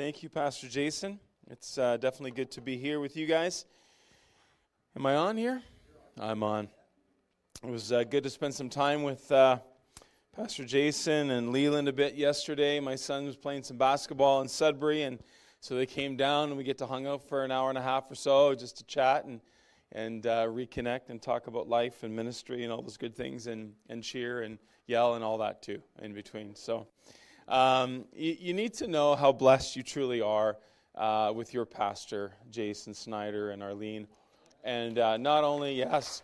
Thank you, Pastor Jason. It's uh, definitely good to be here with you guys. Am I on here? I'm on. It was uh, good to spend some time with uh, Pastor Jason and Leland a bit yesterday. My son was playing some basketball in Sudbury, and so they came down, and we get to hang out for an hour and a half or so just to chat and and uh, reconnect and talk about life and ministry and all those good things and, and cheer and yell and all that too in between. So um, you, you, need to know how blessed you truly are uh, with your pastor, Jason Snyder and Arlene. And uh, not only, yes,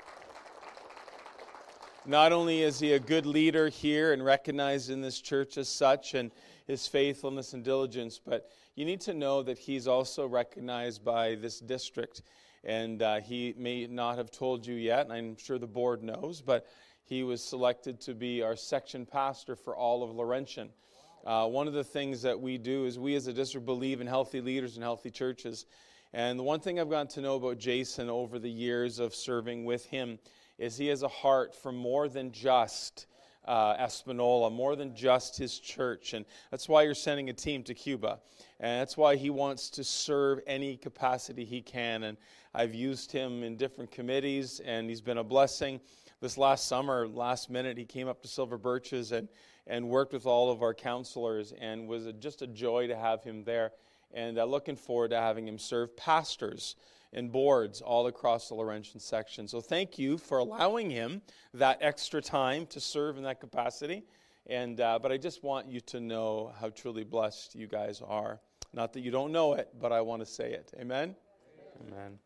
not only is he a good leader here and recognized in this church as such and his faithfulness and diligence, but you need to know that he's also recognized by this district. And uh, he may not have told you yet, and I'm sure the board knows, but he was selected to be our section pastor for all of Laurentian. Uh, one of the things that we do is we as a district believe in healthy leaders and healthy churches. And the one thing I've gotten to know about Jason over the years of serving with him is he has a heart for more than just uh, Espanola, more than just his church. And that's why you're sending a team to Cuba. And that's why he wants to serve any capacity he can. And I've used him in different committees, and he's been a blessing. This last summer, last minute, he came up to Silver Birches and and worked with all of our counselors and was a, just a joy to have him there. And uh, looking forward to having him serve pastors and boards all across the Laurentian section. So thank you for allowing him that extra time to serve in that capacity. And, uh, but I just want you to know how truly blessed you guys are. Not that you don't know it, but I want to say it. Amen? Amen.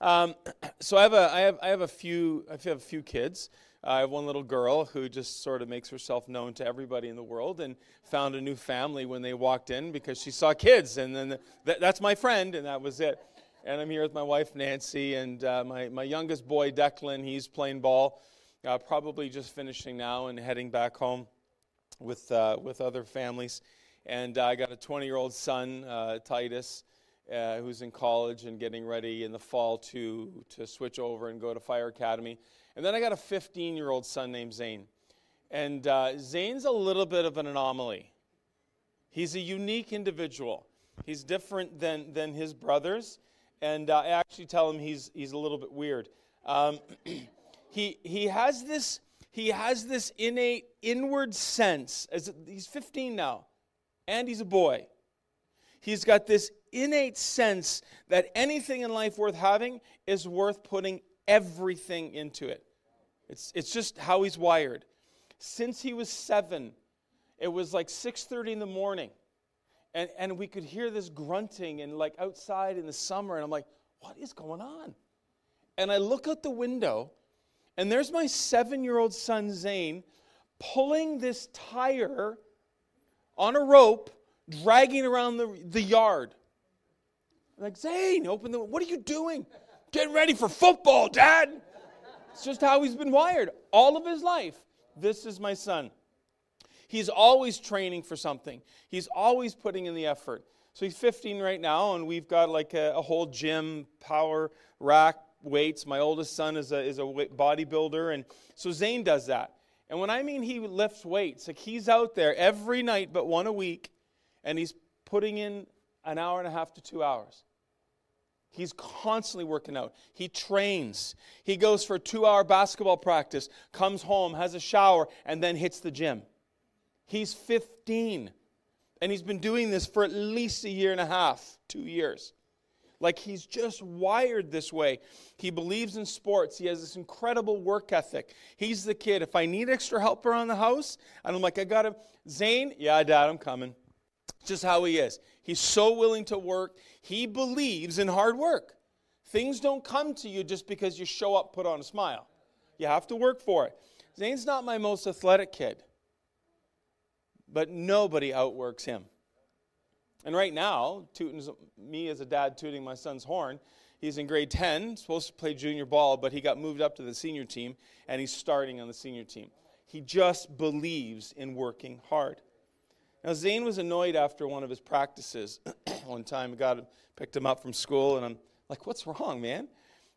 Um, so I have, a, I, have, I, have a few, I have a few kids. I have one little girl who just sort of makes herself known to everybody in the world and found a new family when they walked in because she saw kids. And then th- that's my friend, and that was it. And I'm here with my wife, Nancy, and uh, my, my youngest boy, Declan. He's playing ball, uh, probably just finishing now and heading back home with, uh, with other families. And I got a 20 year old son, uh, Titus. Uh, who's in college and getting ready in the fall to, to switch over and go to Fire Academy. And then I got a 15 year old son named Zane. And uh, Zane's a little bit of an anomaly. He's a unique individual. He's different than, than his brothers. And uh, I actually tell him he's, he's a little bit weird. Um, he, he, has this, he has this innate inward sense. As he's 15 now, and he's a boy. He's got this innate sense that anything in life worth having is worth putting everything into it. It's, it's just how he's wired. Since he was seven, it was like 6.30 in the morning. And, and we could hear this grunting and like outside in the summer. And I'm like, what is going on? And I look out the window, and there's my seven year old son, Zane, pulling this tire on a rope, dragging around the, the yard. Like, Zane, open the what are you doing? Getting ready for football, Dad. It's just how he's been wired all of his life. This is my son. He's always training for something, he's always putting in the effort. So he's 15 right now, and we've got like a, a whole gym, power rack, weights. My oldest son is a, is a bodybuilder, and so Zane does that. And when I mean he lifts weights, like he's out there every night but one a week, and he's putting in an hour and a half to two hours. He's constantly working out. He trains. He goes for a two hour basketball practice, comes home, has a shower, and then hits the gym. He's 15. And he's been doing this for at least a year and a half, two years. Like he's just wired this way. He believes in sports. He has this incredible work ethic. He's the kid. If I need extra help around the house, and I'm like, I got him. Zane, yeah, dad, I'm coming. Just how he is. He's so willing to work. He believes in hard work. Things don't come to you just because you show up, put on a smile. You have to work for it. Zane's not my most athletic kid, but nobody outworks him. And right now, tooting me as a dad tooting my son's horn. He's in grade 10, supposed to play junior ball, but he got moved up to the senior team, and he's starting on the senior team. He just believes in working hard. Now, Zane was annoyed after one of his practices one time. God picked him up from school, and I'm like, What's wrong, man?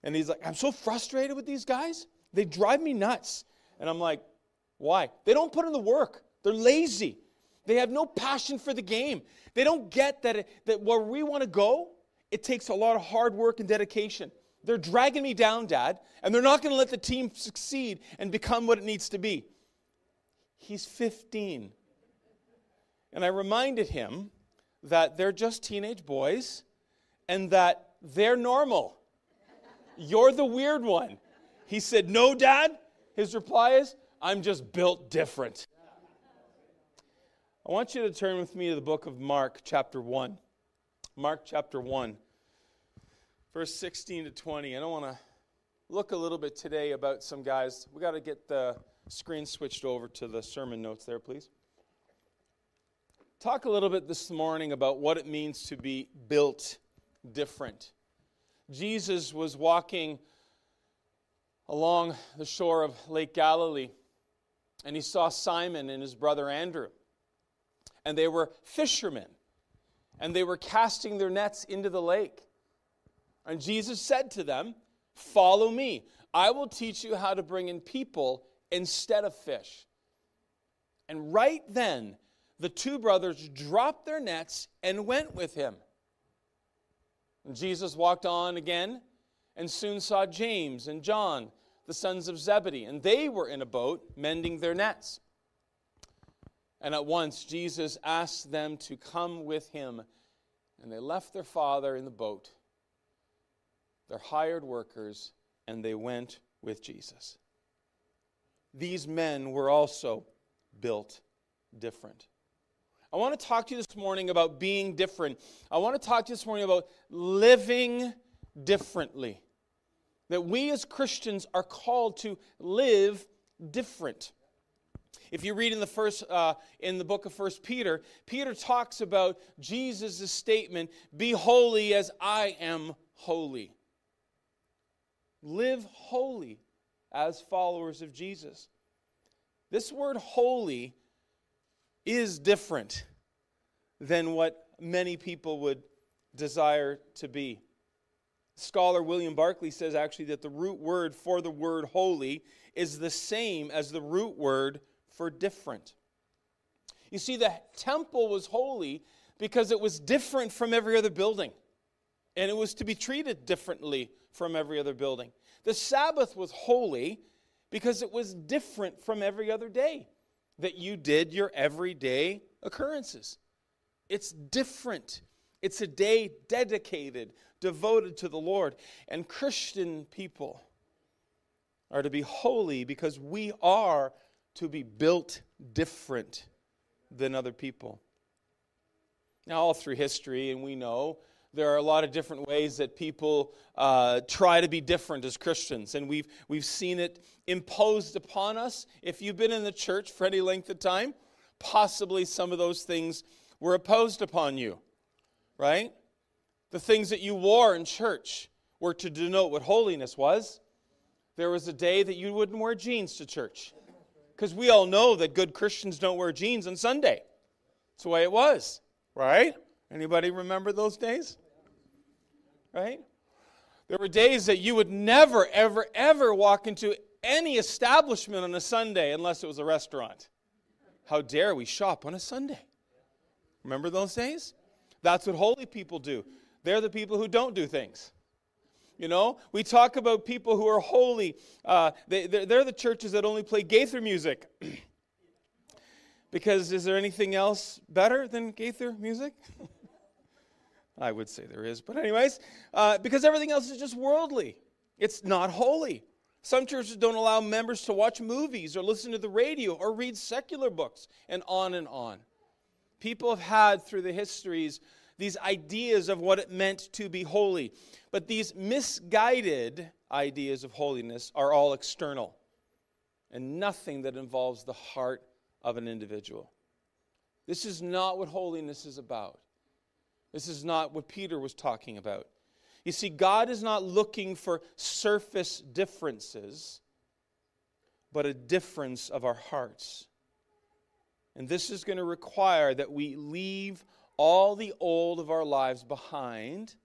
And he's like, I'm so frustrated with these guys. They drive me nuts. And I'm like, Why? They don't put in the work, they're lazy. They have no passion for the game. They don't get that, it, that where we want to go, it takes a lot of hard work and dedication. They're dragging me down, Dad, and they're not going to let the team succeed and become what it needs to be. He's 15. And I reminded him that they're just teenage boys and that they're normal. You're the weird one. He said, No, Dad. His reply is, I'm just built different. I want you to turn with me to the book of Mark, chapter 1. Mark, chapter 1, verse 16 to 20. I don't want to look a little bit today about some guys. We got to get the screen switched over to the sermon notes there, please. Talk a little bit this morning about what it means to be built different. Jesus was walking along the shore of Lake Galilee, and he saw Simon and his brother Andrew. And they were fishermen, and they were casting their nets into the lake. And Jesus said to them, Follow me. I will teach you how to bring in people instead of fish. And right then, the two brothers dropped their nets and went with him. Jesus walked on again and soon saw James and John, the sons of Zebedee, and they were in a boat mending their nets. And at once Jesus asked them to come with him, and they left their father in the boat, their hired workers, and they went with Jesus. These men were also built different. I want to talk to you this morning about being different. I want to talk to you this morning about living differently. That we as Christians are called to live different. If you read in the first uh, in the book of First Peter, Peter talks about Jesus' statement, "Be holy as I am holy." Live holy as followers of Jesus. This word holy is different than what many people would desire to be. Scholar William Barclay says actually that the root word for the word holy is the same as the root word for different. You see, the temple was holy because it was different from every other building, and it was to be treated differently from every other building. The Sabbath was holy because it was different from every other day that you did your everyday occurrences. It's different. It's a day dedicated, devoted to the Lord. And Christian people are to be holy because we are to be built different than other people. Now, all through history, and we know there are a lot of different ways that people uh, try to be different as Christians, and we've, we've seen it imposed upon us. If you've been in the church for any length of time, possibly some of those things were imposed upon you, right? The things that you wore in church were to denote what holiness was. There was a day that you wouldn't wear jeans to church. Because we all know that good Christians don't wear jeans on Sunday. That's the way it was, right? Anybody remember those days? Right? There were days that you would never, ever, ever walk into any establishment on a Sunday unless it was a restaurant. How dare we shop on a Sunday? Remember those days? That's what holy people do. They're the people who don't do things. You know, we talk about people who are holy. Uh, they, they're, they're the churches that only play Gaither music. because is there anything else better than Gaither music? I would say there is. But, anyways, uh, because everything else is just worldly, it's not holy. Some churches don't allow members to watch movies or listen to the radio or read secular books, and on and on. People have had through the histories these ideas of what it meant to be holy. But these misguided ideas of holiness are all external and nothing that involves the heart of an individual. This is not what holiness is about. This is not what Peter was talking about. You see, God is not looking for surface differences, but a difference of our hearts. And this is going to require that we leave all the old of our lives behind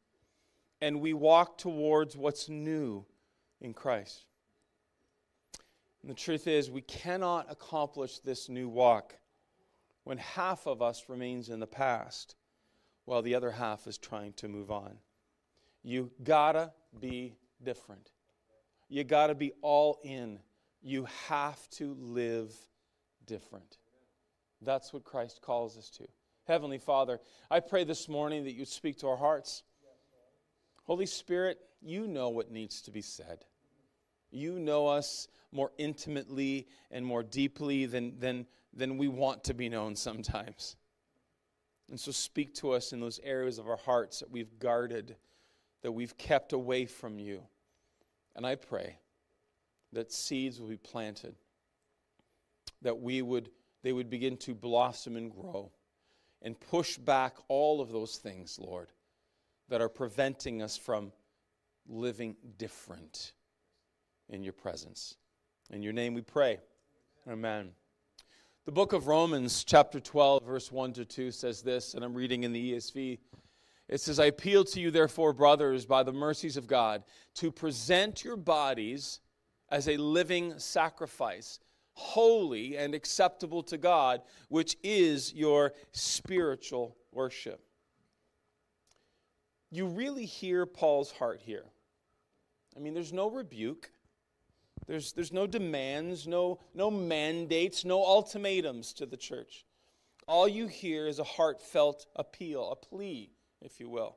and we walk towards what's new in Christ. And the truth is, we cannot accomplish this new walk when half of us remains in the past while the other half is trying to move on. You gotta be different. You gotta be all in. You have to live different. That's what Christ calls us to. Heavenly Father, I pray this morning that you speak to our hearts. Holy Spirit, you know what needs to be said. You know us more intimately and more deeply than, than, than we want to be known sometimes. And so speak to us in those areas of our hearts that we've guarded, that we've kept away from you. And I pray that seeds will be planted, that we would, they would begin to blossom and grow, and push back all of those things, Lord, that are preventing us from living different in your presence. In your name we pray. Amen. The book of Romans, chapter 12, verse 1 to 2 says this, and I'm reading in the ESV. It says, I appeal to you, therefore, brothers, by the mercies of God, to present your bodies as a living sacrifice, holy and acceptable to God, which is your spiritual worship. You really hear Paul's heart here. I mean, there's no rebuke. There's, there's no demands, no, no mandates, no ultimatums to the church. All you hear is a heartfelt appeal, a plea, if you will.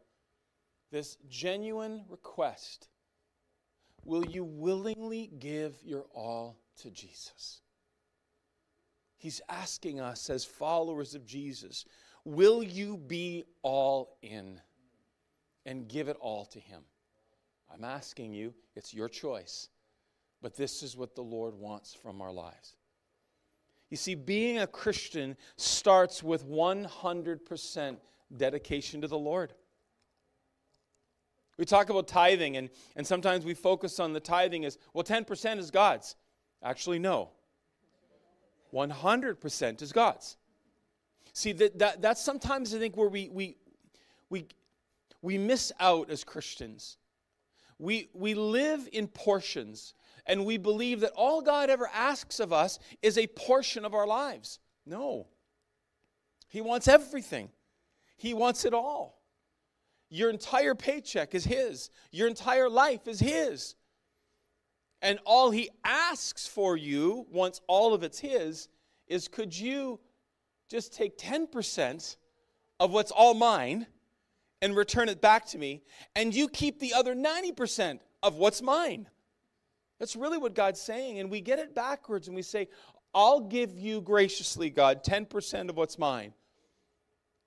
This genuine request Will you willingly give your all to Jesus? He's asking us as followers of Jesus, will you be all in and give it all to Him? I'm asking you, it's your choice. But this is what the Lord wants from our lives. You see, being a Christian starts with 100% dedication to the Lord. We talk about tithing, and, and sometimes we focus on the tithing as, well, 10% is God's. Actually, no. 100% is God's. See, that, that, that's sometimes I think where we, we, we, we miss out as Christians. We, we live in portions and we believe that all God ever asks of us is a portion of our lives. No. He wants everything, He wants it all. Your entire paycheck is His, your entire life is His. And all He asks for you, once all of it's His, is could you just take 10% of what's all mine and return it back to me, and you keep the other 90% of what's mine? That's really what God's saying. And we get it backwards and we say, I'll give you graciously, God, 10% of what's mine.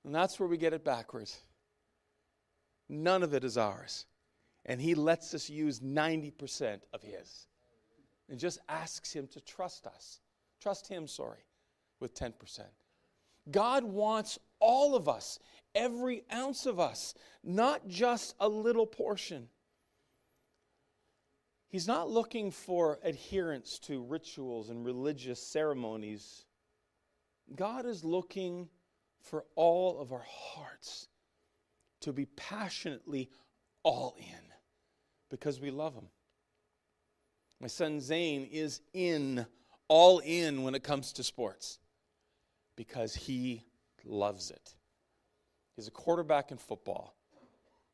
And that's where we get it backwards. None of it is ours. And He lets us use 90% of His and just asks Him to trust us. Trust Him, sorry, with 10%. God wants all of us, every ounce of us, not just a little portion. He's not looking for adherence to rituals and religious ceremonies. God is looking for all of our hearts to be passionately all in because we love Him. My son Zane is in, all in when it comes to sports because he loves it. He's a quarterback in football.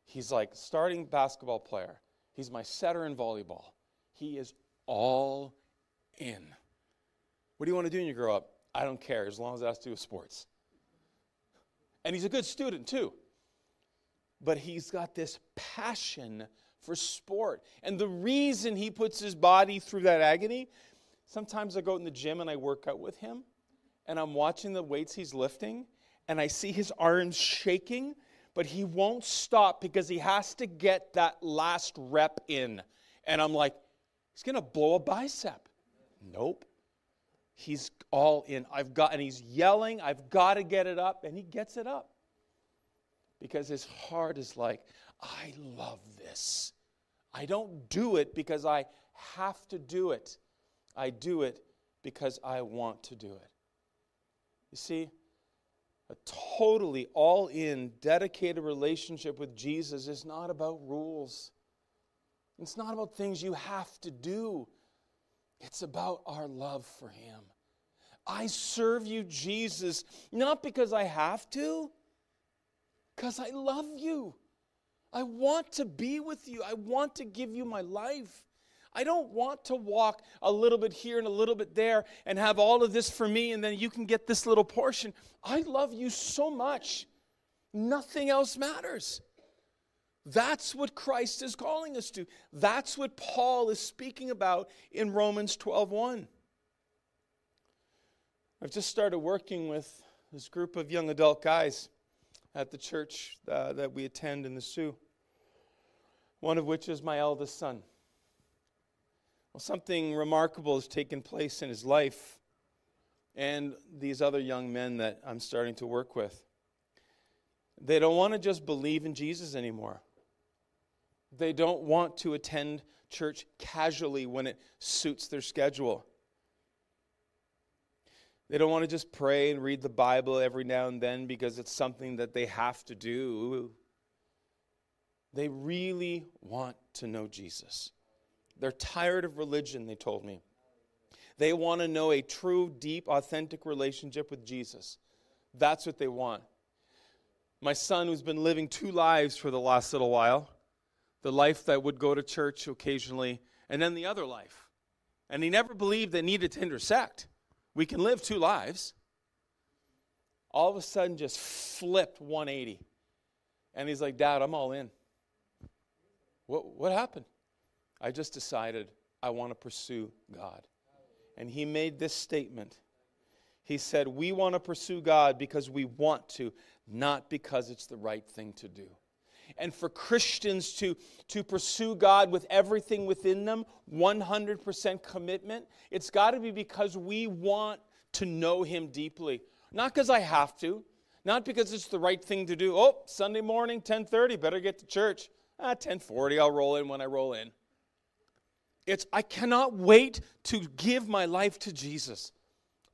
He's like starting basketball player. He's my setter in volleyball. He is all in. What do you want to do when you grow up? I don't care as long as it has to do with sports. And he's a good student too. But he's got this passion for sport. And the reason he puts his body through that agony, sometimes I go in the gym and I work out with him, and I'm watching the weights he's lifting, and I see his arms shaking but he won't stop because he has to get that last rep in. And I'm like, he's going to blow a bicep. Nope. He's all in. I've got, and he's yelling, I've got to get it up. And he gets it up because his heart is like, I love this. I don't do it because I have to do it. I do it because I want to do it. You see, a totally all in, dedicated relationship with Jesus is not about rules. It's not about things you have to do. It's about our love for Him, I serve you, Jesus, not because I have to, because I love you. I want to be with you. I want to give you my life. I don't want to walk a little bit here and a little bit there and have all of this for me and then you can get this little portion. I love you so much. Nothing else matters. That's what Christ is calling us to. That's what Paul is speaking about in Romans 12:1. I've just started working with this group of young adult guys at the church uh, that we attend in the Soo, One of which is my eldest son. Well, something remarkable has taken place in his life and these other young men that I'm starting to work with. They don't want to just believe in Jesus anymore. They don't want to attend church casually when it suits their schedule. They don't want to just pray and read the Bible every now and then because it's something that they have to do. They really want to know Jesus. They're tired of religion, they told me. They want to know a true, deep, authentic relationship with Jesus. That's what they want. My son, who's been living two lives for the last little while the life that would go to church occasionally, and then the other life. And he never believed they needed to intersect. We can live two lives. All of a sudden, just flipped 180. And he's like, Dad, I'm all in. What, what happened? I just decided I want to pursue God. And he made this statement. He said, We want to pursue God because we want to, not because it's the right thing to do. And for Christians to, to pursue God with everything within them, 100% commitment, it's got to be because we want to know Him deeply. Not because I have to, not because it's the right thing to do. Oh, Sunday morning, 10:30, better get to church. Ah, 10:40, I'll roll in when I roll in. It's, I cannot wait to give my life to Jesus.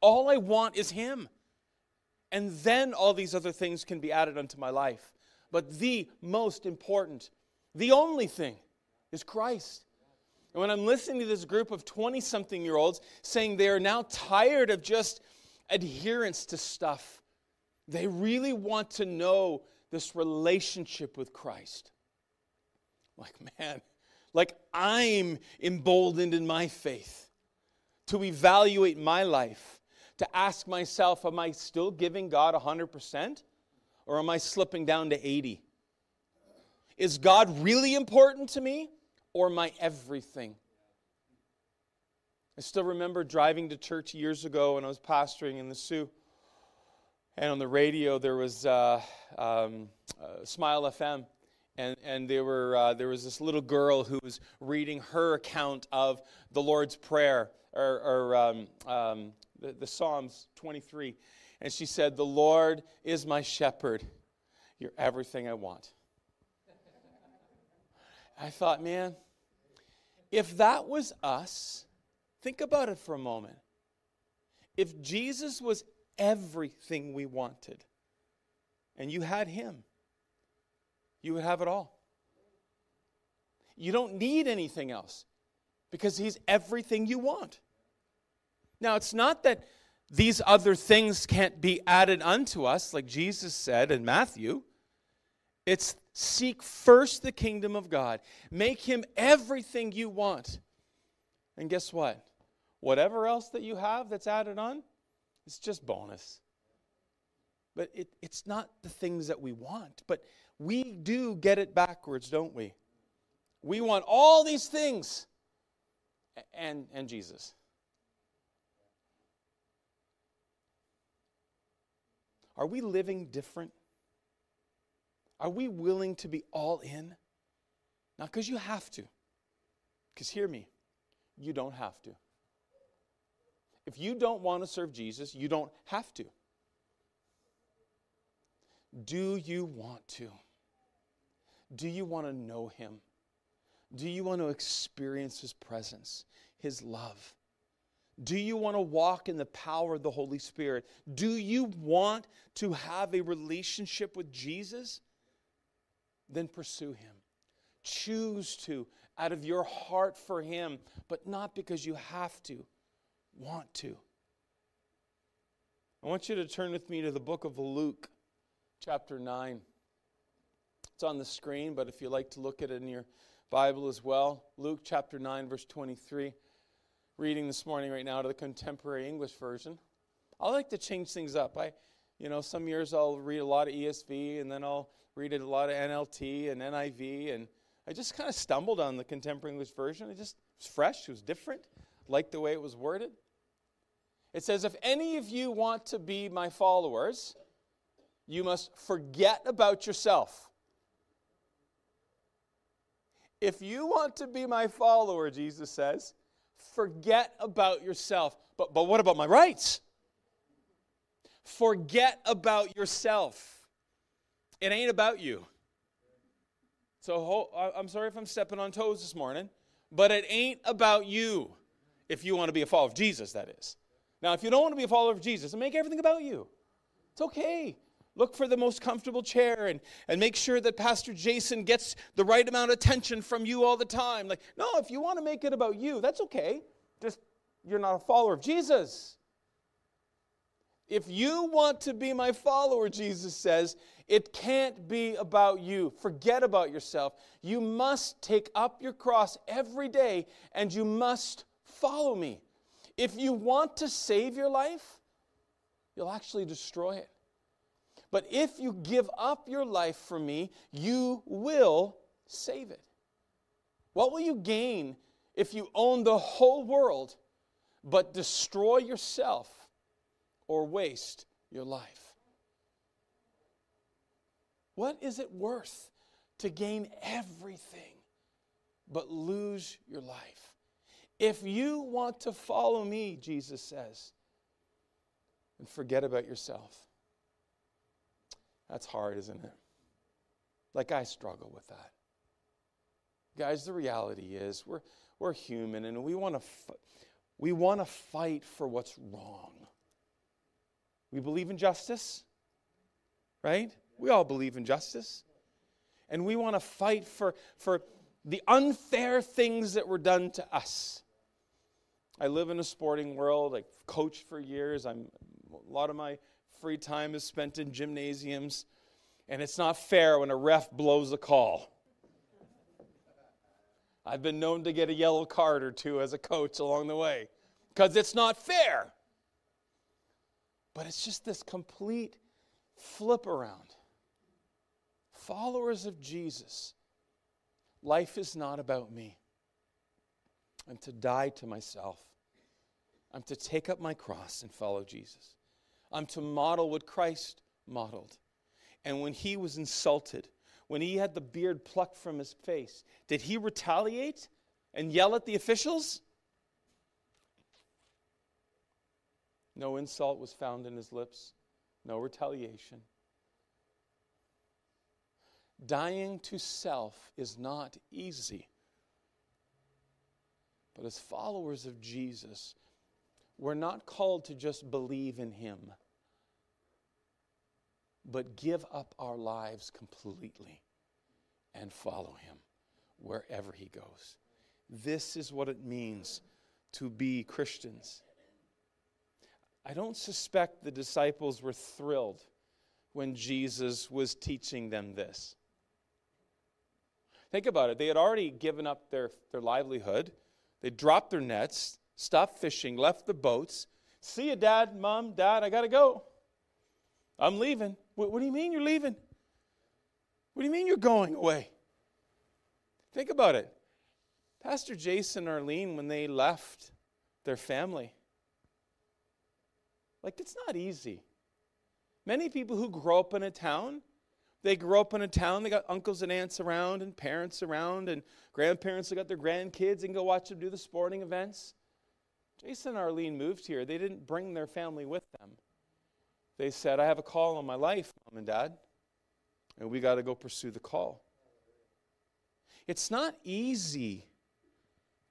All I want is Him. And then all these other things can be added unto my life. But the most important, the only thing, is Christ. And when I'm listening to this group of 20 something year olds saying they are now tired of just adherence to stuff, they really want to know this relationship with Christ. Like, man, like I'm emboldened in my faith to evaluate my life, to ask myself, am I still giving God 100% or am I slipping down to 80? Is God really important to me or my everything? I still remember driving to church years ago when I was pastoring in the Soo. And on the radio, there was uh, um, uh, Smile FM and, and there, were, uh, there was this little girl who was reading her account of the Lord's Prayer, or, or um, um, the, the Psalms 23. And she said, The Lord is my shepherd. You're everything I want. I thought, man, if that was us, think about it for a moment. If Jesus was everything we wanted, and you had him, you would have it all. You don't need anything else because He's everything you want. Now, it's not that these other things can't be added unto us, like Jesus said in Matthew. It's seek first the kingdom of God, make Him everything you want. And guess what? Whatever else that you have that's added on, it's just bonus. But it, it's not the things that we want. But we do get it backwards, don't we? We want all these things and, and Jesus. Are we living different? Are we willing to be all in? Not because you have to, because hear me, you don't have to. If you don't want to serve Jesus, you don't have to. Do you want to? Do you want to know Him? Do you want to experience His presence, His love? Do you want to walk in the power of the Holy Spirit? Do you want to have a relationship with Jesus? Then pursue Him. Choose to out of your heart for Him, but not because you have to, want to. I want you to turn with me to the book of Luke, chapter 9. It's on the screen, but if you like to look at it in your Bible as well, Luke chapter 9, verse 23. Reading this morning right now to the contemporary English version. I like to change things up. I, you know, some years I'll read a lot of ESV and then I'll read it a lot of NLT and NIV, and I just kind of stumbled on the contemporary English version. It just was fresh, it was different, liked the way it was worded. It says, If any of you want to be my followers, you must forget about yourself. If you want to be my follower, Jesus says, forget about yourself. But, but what about my rights? Forget about yourself. It ain't about you. So I'm sorry if I'm stepping on toes this morning, but it ain't about you if you want to be a follower of Jesus, that is. Now, if you don't want to be a follower of Jesus, and make everything about you. It's okay. Look for the most comfortable chair and, and make sure that Pastor Jason gets the right amount of attention from you all the time. Like, no, if you want to make it about you, that's okay. Just you're not a follower of Jesus. If you want to be my follower, Jesus says, it can't be about you. Forget about yourself. You must take up your cross every day and you must follow me. If you want to save your life, you'll actually destroy it. But if you give up your life for me, you will save it. What will you gain if you own the whole world but destroy yourself or waste your life? What is it worth to gain everything but lose your life? If you want to follow me, Jesus says, and forget about yourself. That's hard, isn't it? Like I struggle with that. Guys, the reality is we're, we're human and we want to f- we want to fight for what's wrong. We believe in justice, right? We all believe in justice. And we want to fight for, for the unfair things that were done to us. I live in a sporting world. I've coached for years. I'm, a lot of my free time is spent in gymnasiums. And it's not fair when a ref blows a call. I've been known to get a yellow card or two as a coach along the way because it's not fair. But it's just this complete flip around followers of Jesus, life is not about me. I'm to die to myself. I'm to take up my cross and follow Jesus. I'm to model what Christ modeled. And when he was insulted, when he had the beard plucked from his face, did he retaliate and yell at the officials? No insult was found in his lips, no retaliation. Dying to self is not easy. But as followers of Jesus, we're not called to just believe in Him, but give up our lives completely and follow Him wherever He goes. This is what it means to be Christians. I don't suspect the disciples were thrilled when Jesus was teaching them this. Think about it. They had already given up their, their livelihood. They dropped their nets, stopped fishing, left the boats. See you, Dad, Mom, Dad, I got to go. I'm leaving. What, what do you mean you're leaving? What do you mean you're going away? Think about it. Pastor Jason and Arlene, when they left their family, like, it's not easy. Many people who grow up in a town, they grow up in a town, they got uncles and aunts around and parents around and grandparents that got their grandkids and go watch them do the sporting events. Jason and Arlene moved here. They didn't bring their family with them. They said, I have a call on my life, mom and dad, and we got to go pursue the call. It's not easy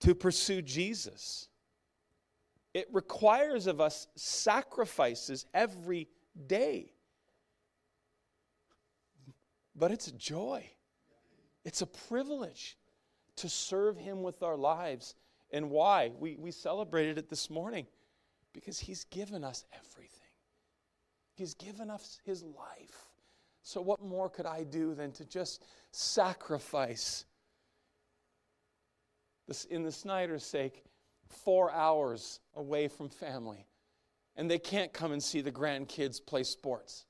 to pursue Jesus. It requires of us sacrifices every day. But it's a joy, it's a privilege to serve Him with our lives. And why? We, we celebrated it this morning because He's given us everything. He's given us His life. So, what more could I do than to just sacrifice, this, in the Snyder's sake, four hours away from family? And they can't come and see the grandkids play sports.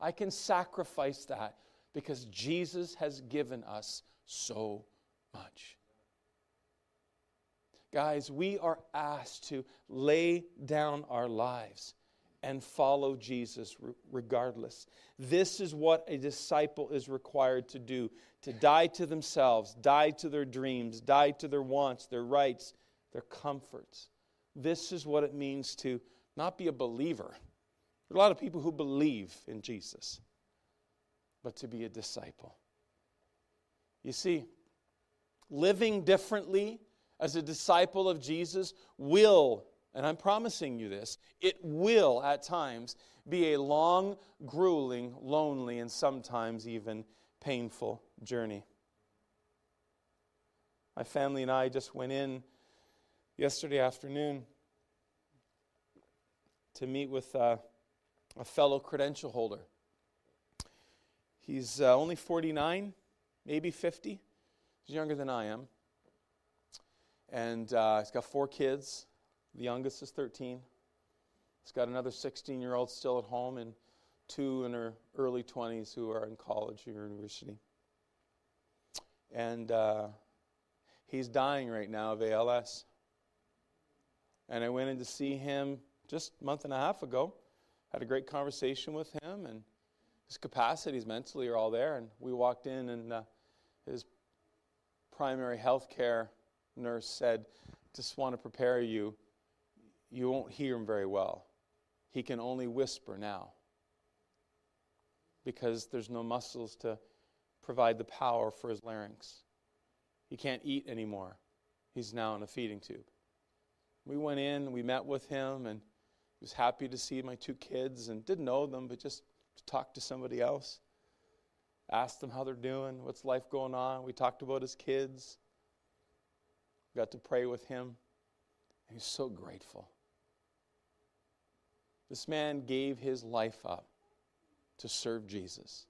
I can sacrifice that because Jesus has given us so much. Guys, we are asked to lay down our lives and follow Jesus regardless. This is what a disciple is required to do to die to themselves, die to their dreams, die to their wants, their rights, their comforts. This is what it means to not be a believer. There are a lot of people who believe in Jesus, but to be a disciple. You see, living differently as a disciple of Jesus will and I'm promising you this, it will at times be a long, grueling, lonely, and sometimes even painful journey. My family and I just went in yesterday afternoon to meet with uh, a fellow credential holder. He's uh, only 49, maybe 50. He's younger than I am. And uh, he's got four kids. The youngest is 13. He's got another 16 year old still at home, and two in her early 20s who are in college or university. And uh, he's dying right now of ALS. And I went in to see him just a month and a half ago. Had a great conversation with him, and his capacities mentally are all there. And we walked in, and uh, his primary health care nurse said, Just want to prepare you you won't hear him very well. He can only whisper now because there's no muscles to provide the power for his larynx. He can't eat anymore. He's now in a feeding tube. We went in, we met with him, and he was happy to see my two kids and didn't know them, but just to talk to somebody else. Asked them how they're doing, what's life going on. We talked about his kids. Got to pray with him. He's so grateful. This man gave his life up to serve Jesus.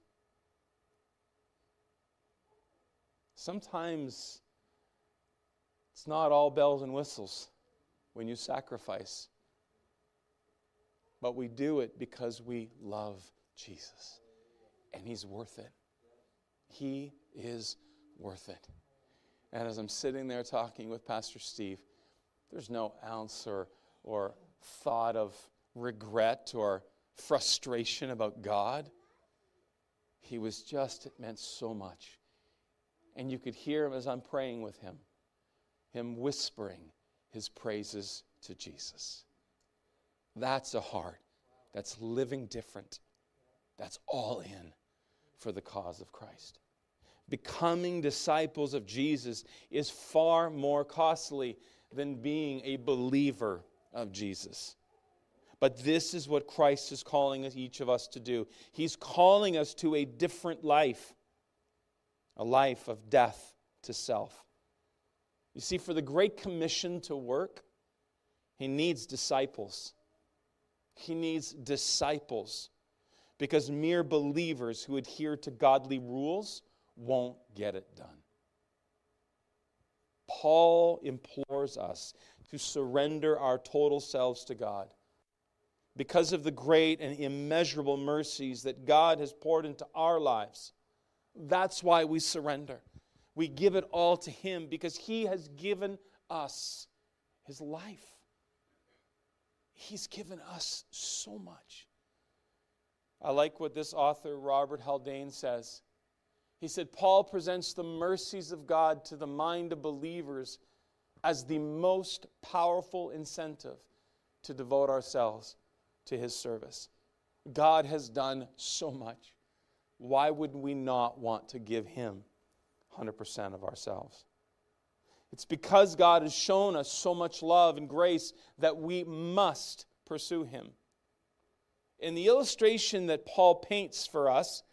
Sometimes it's not all bells and whistles when you sacrifice, but we do it because we love Jesus and he's worth it. He is worth it. And as I'm sitting there talking with Pastor Steve, there's no ounce or, or thought of regret or frustration about God. He was just, it meant so much. And you could hear him as I'm praying with him, him whispering his praises to Jesus. That's a heart that's living different, that's all in for the cause of Christ. Becoming disciples of Jesus is far more costly than being a believer of Jesus. But this is what Christ is calling each of us to do. He's calling us to a different life, a life of death to self. You see, for the Great Commission to work, he needs disciples. He needs disciples because mere believers who adhere to godly rules won't get it done. Paul implores us to surrender our total selves to God because of the great and immeasurable mercies that God has poured into our lives. That's why we surrender. We give it all to Him because He has given us His life. He's given us so much. I like what this author, Robert Haldane, says. He said, Paul presents the mercies of God to the mind of believers as the most powerful incentive to devote ourselves to his service. God has done so much. Why would we not want to give him 100% of ourselves? It's because God has shown us so much love and grace that we must pursue him. And the illustration that Paul paints for us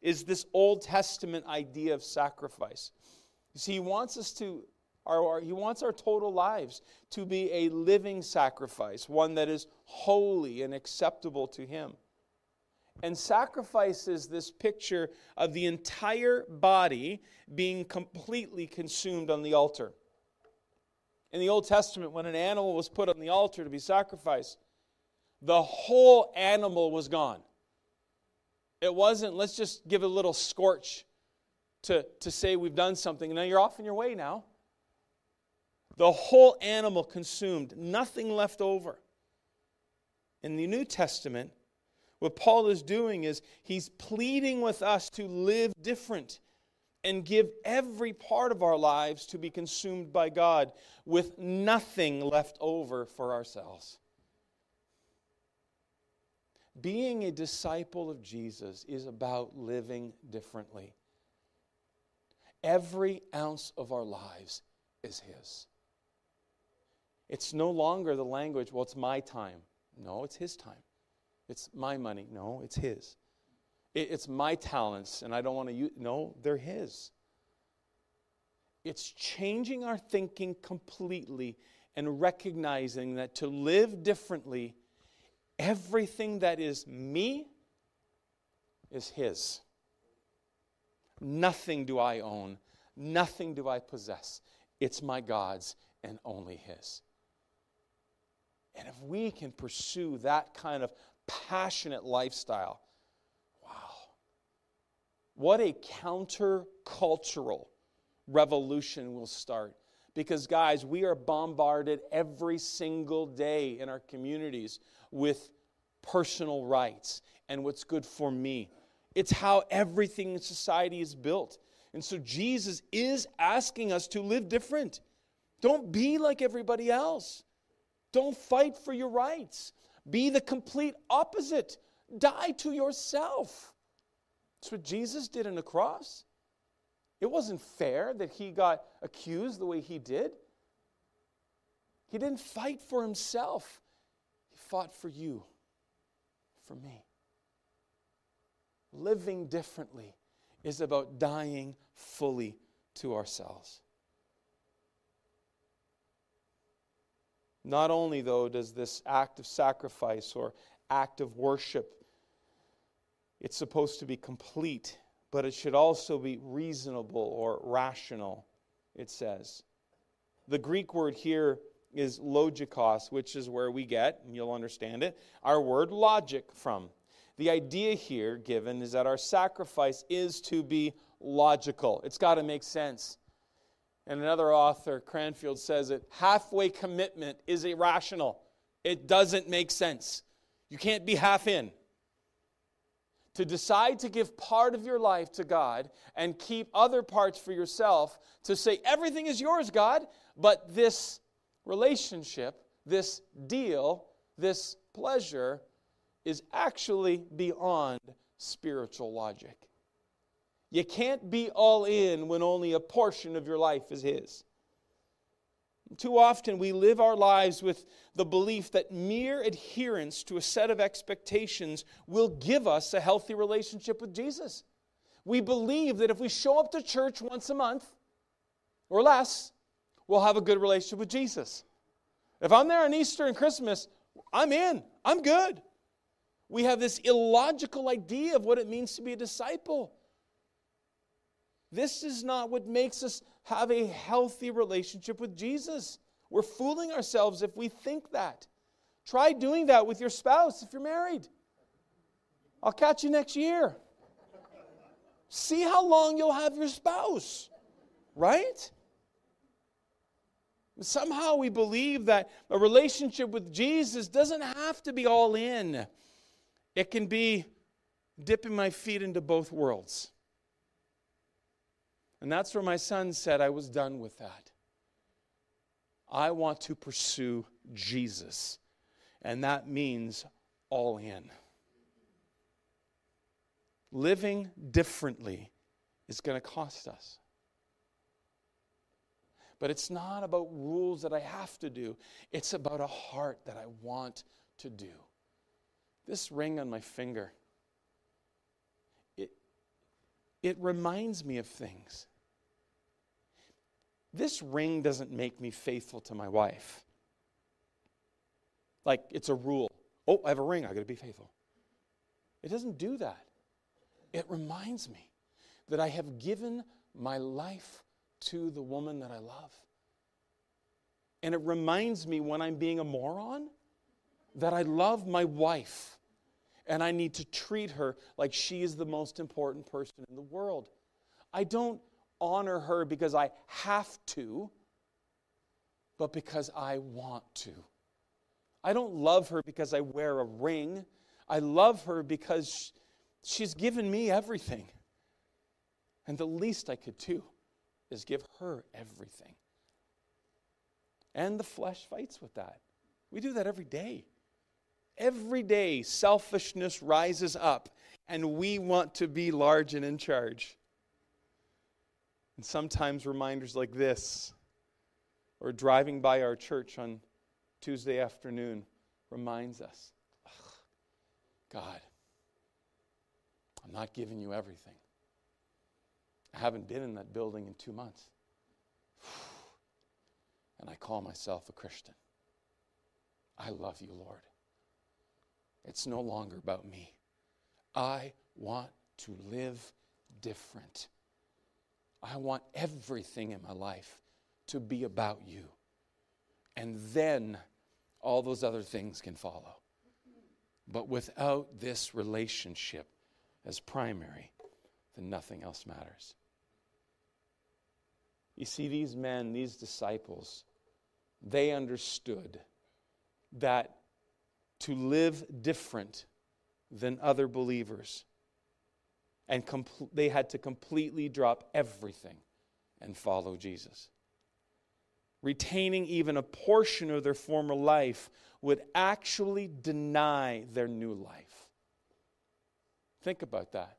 is this Old Testament idea of sacrifice. You see, he wants us to our, our, he wants our total lives to be a living sacrifice, one that is holy and acceptable to Him. And sacrifice is this picture of the entire body being completely consumed on the altar. In the Old Testament, when an animal was put on the altar to be sacrificed, the whole animal was gone. It wasn't, let's just give a little scorch to, to say we've done something, now you're off on your way now. The whole animal consumed, nothing left over. In the New Testament, what Paul is doing is he's pleading with us to live different and give every part of our lives to be consumed by God with nothing left over for ourselves. Being a disciple of Jesus is about living differently. Every ounce of our lives is His. It's no longer the language, well, it's my time. No, it's His time. It's my money. No, it's His. It's my talents, and I don't want to use. No, they're His. It's changing our thinking completely and recognizing that to live differently, everything that is me is His. Nothing do I own, nothing do I possess. It's my God's and only His. And if we can pursue that kind of passionate lifestyle, wow, what a countercultural revolution will start. Because, guys, we are bombarded every single day in our communities with personal rights and what's good for me. It's how everything in society is built. And so, Jesus is asking us to live different. Don't be like everybody else. Don't fight for your rights. Be the complete opposite. Die to yourself. That's what Jesus did on the cross. It wasn't fair that he got accused the way he did. He didn't fight for himself, he fought for you, for me. Living differently is about dying fully to ourselves. Not only, though, does this act of sacrifice or act of worship, it's supposed to be complete but it should also be reasonable or rational, it says. The Greek word here is logikos, which is where we get, and you'll understand it, our word logic from. The idea here given is that our sacrifice is to be logical. It's got to make sense. And another author, Cranfield, says it halfway commitment is irrational. It doesn't make sense. You can't be half in to decide to give part of your life to God and keep other parts for yourself, to say, everything is yours, God, but this relationship, this deal, this pleasure is actually beyond spiritual logic. You can't be all in when only a portion of your life is His. Too often we live our lives with the belief that mere adherence to a set of expectations will give us a healthy relationship with Jesus. We believe that if we show up to church once a month or less, we'll have a good relationship with Jesus. If I'm there on Easter and Christmas, I'm in, I'm good. We have this illogical idea of what it means to be a disciple. This is not what makes us have a healthy relationship with Jesus. We're fooling ourselves if we think that. Try doing that with your spouse if you're married. I'll catch you next year. See how long you'll have your spouse, right? Somehow we believe that a relationship with Jesus doesn't have to be all in, it can be dipping my feet into both worlds. And that's where my son said, I was done with that. I want to pursue Jesus. And that means all in. Living differently is going to cost us. But it's not about rules that I have to do, it's about a heart that I want to do. This ring on my finger, it, it reminds me of things. This ring doesn't make me faithful to my wife. Like it's a rule. Oh, I have a ring, I got to be faithful. It doesn't do that. It reminds me that I have given my life to the woman that I love. And it reminds me when I'm being a moron that I love my wife and I need to treat her like she is the most important person in the world. I don't honor her because I have to, but because I want to. I don't love her because I wear a ring. I love her because she's given me everything. And the least I could do is give her everything. And the flesh fights with that. We do that every day. Every day, selfishness rises up, and we want to be large and in charge. And sometimes reminders like this, or driving by our church on Tuesday afternoon, reminds us God, I'm not giving you everything. I haven't been in that building in two months. And I call myself a Christian. I love you, Lord. It's no longer about me. I want to live different. I want everything in my life to be about you. And then all those other things can follow. But without this relationship as primary, then nothing else matters. You see, these men, these disciples, they understood that to live different than other believers, and compl- they had to completely drop everything and follow Jesus. Retaining even a portion of their former life would actually deny their new life. Think about that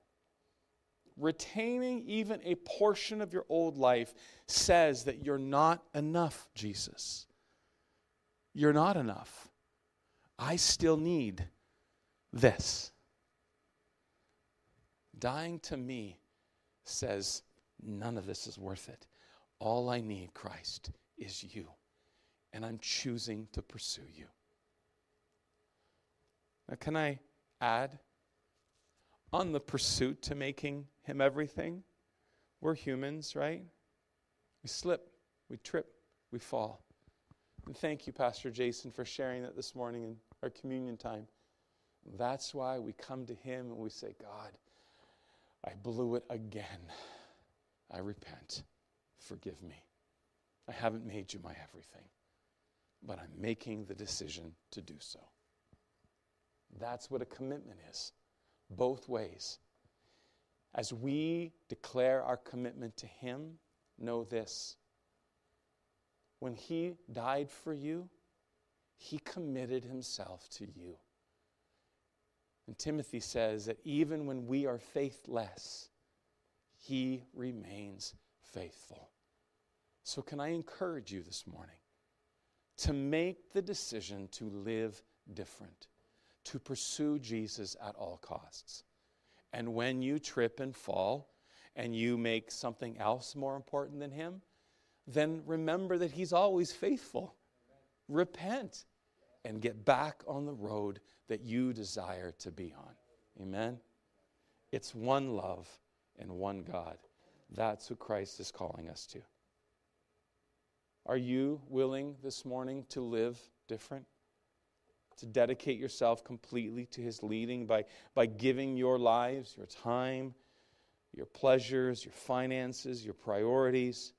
retaining even a portion of your old life says that you're not enough, Jesus. You're not enough. I still need this. Dying to me says, none of this is worth it. All I need, Christ, is you. And I'm choosing to pursue you. Now, can I add on the pursuit to making him everything. We're humans, right? We slip, we trip, we fall. And thank you, Pastor Jason, for sharing that this morning in our communion time. That's why we come to him and we say, God, I blew it again. I repent. Forgive me. I haven't made you my everything, but I'm making the decision to do so. That's what a commitment is both ways. As we declare our commitment to Him, know this. When He died for you, He committed Himself to you. And Timothy says that even when we are faithless, He remains faithful. So, can I encourage you this morning to make the decision to live different? to pursue Jesus at all costs. And when you trip and fall and you make something else more important than Him, then remember that He's always faithful. Repent and get back on the road that you desire to be on. Amen? It's one love and one God. That's who Christ is calling us to. Are you willing this morning to live different? to dedicate yourself completely to His leading by, by giving your lives, your time, your pleasures, your finances, your priorities,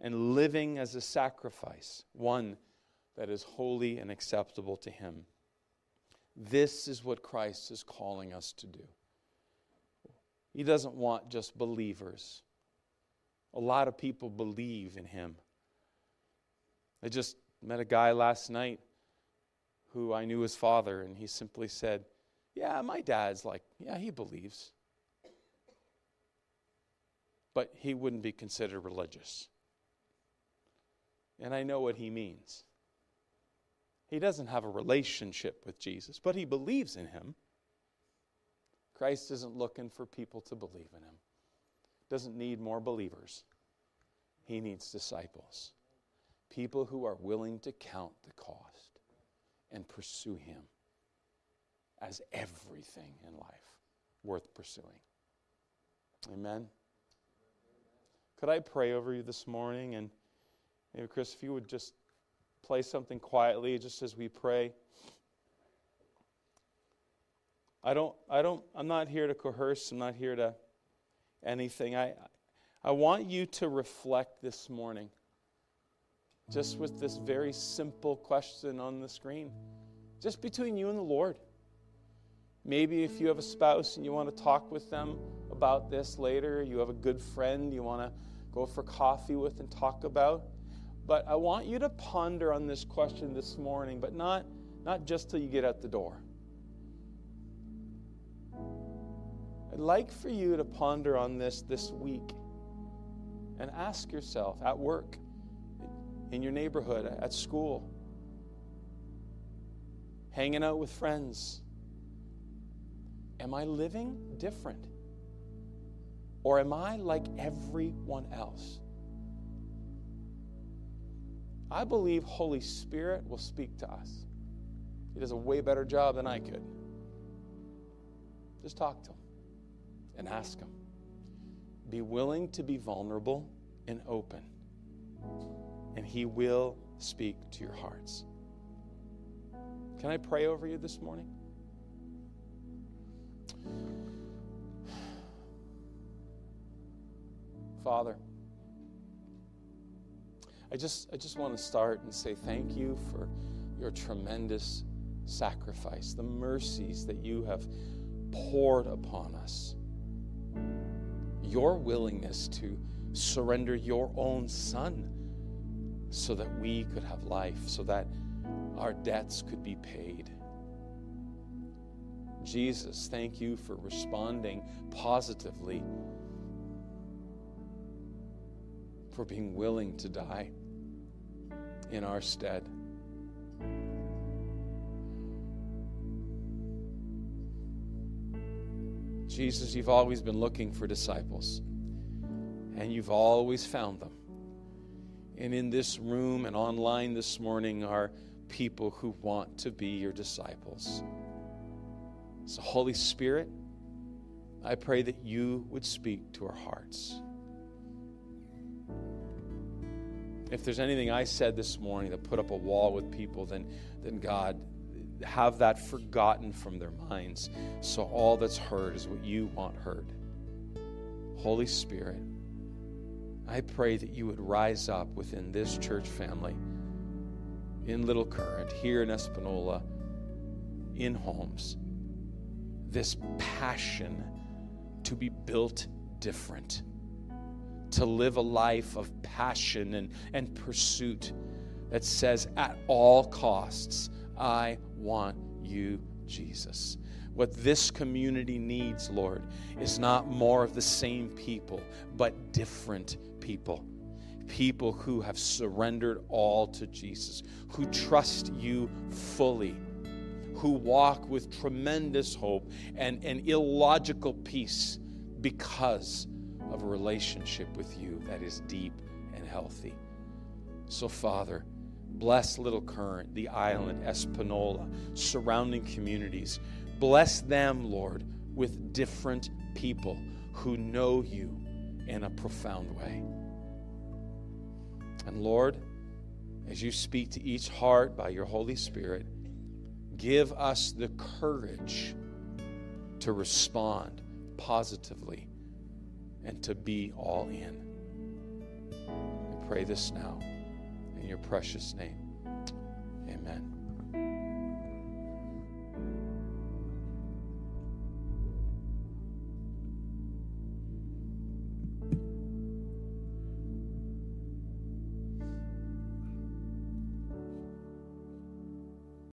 and living as a sacrifice, one that is holy and acceptable to Him. This is what Christ is calling us to do. He doesn't want just believers. A lot of people believe in Him. I just met a guy last night who I knew his father, and he simply said, Yeah, my dad's like, yeah, he believes. But he wouldn't be considered religious. And I know what he means. He doesn't have a relationship with Jesus, but he believes in him. Christ isn't looking for people to believe in him. Doesn't need more believers. He needs disciples. People who are willing to count the cost and pursue Him as everything in life worth pursuing. Amen. Could I pray over you this morning? And maybe, Chris, if you would just play something quietly just as we pray. I don't, I don't, I'm not here to coerce, I'm not here to anything. I, I want you to reflect this morning, just with this very simple question on the screen, just between you and the Lord. Maybe if you have a spouse and you want to talk with them about this later, you have a good friend you want to go for coffee with and talk about. But I want you to ponder on this question this morning, but not, not just till you get out the door. I'd like for you to ponder on this this week and ask yourself at work, in your neighborhood, at school, hanging out with friends. Am I living different? Or am I like everyone else? I believe Holy Spirit will speak to us. He does a way better job than I could. Just talk to him and ask Him. Be willing to be vulnerable and open, and He will speak to your hearts. Can I pray over you this morning? Father, I just, I just want to start and say thank you for your tremendous sacrifice, the mercies that you have poured upon us your willingness to surrender your own son so that we could have life, so that our debts could be paid. Jesus, thank you for responding positively, for being willing to die in our stead. Jesus, you've always been looking for disciples, and you've always found them. And in this room and online this morning are people who want to be your disciples. So, Holy Spirit, I pray that you would speak to our hearts. If there's anything I said this morning that put up a wall with people, then, then God, have that forgotten from their minds. So all that's heard is what you want heard. Holy Spirit, I pray that you would rise up within this church family, in Little Current, here in Espanola, in homes, this passion to be built different, to live a life of passion and, and pursuit that says, at all costs, I want you, Jesus. What this community needs, Lord, is not more of the same people, but different people. People who have surrendered all to Jesus, who trust you fully, who walk with tremendous hope and, and illogical peace because of a relationship with you that is deep and healthy. So, Father, Bless Little Current, the island, Espanola, surrounding communities. Bless them, Lord, with different people who know you in a profound way. And Lord, as you speak to each heart by your Holy Spirit, give us the courage to respond positively and to be all in. We pray this now in your precious name. Amen.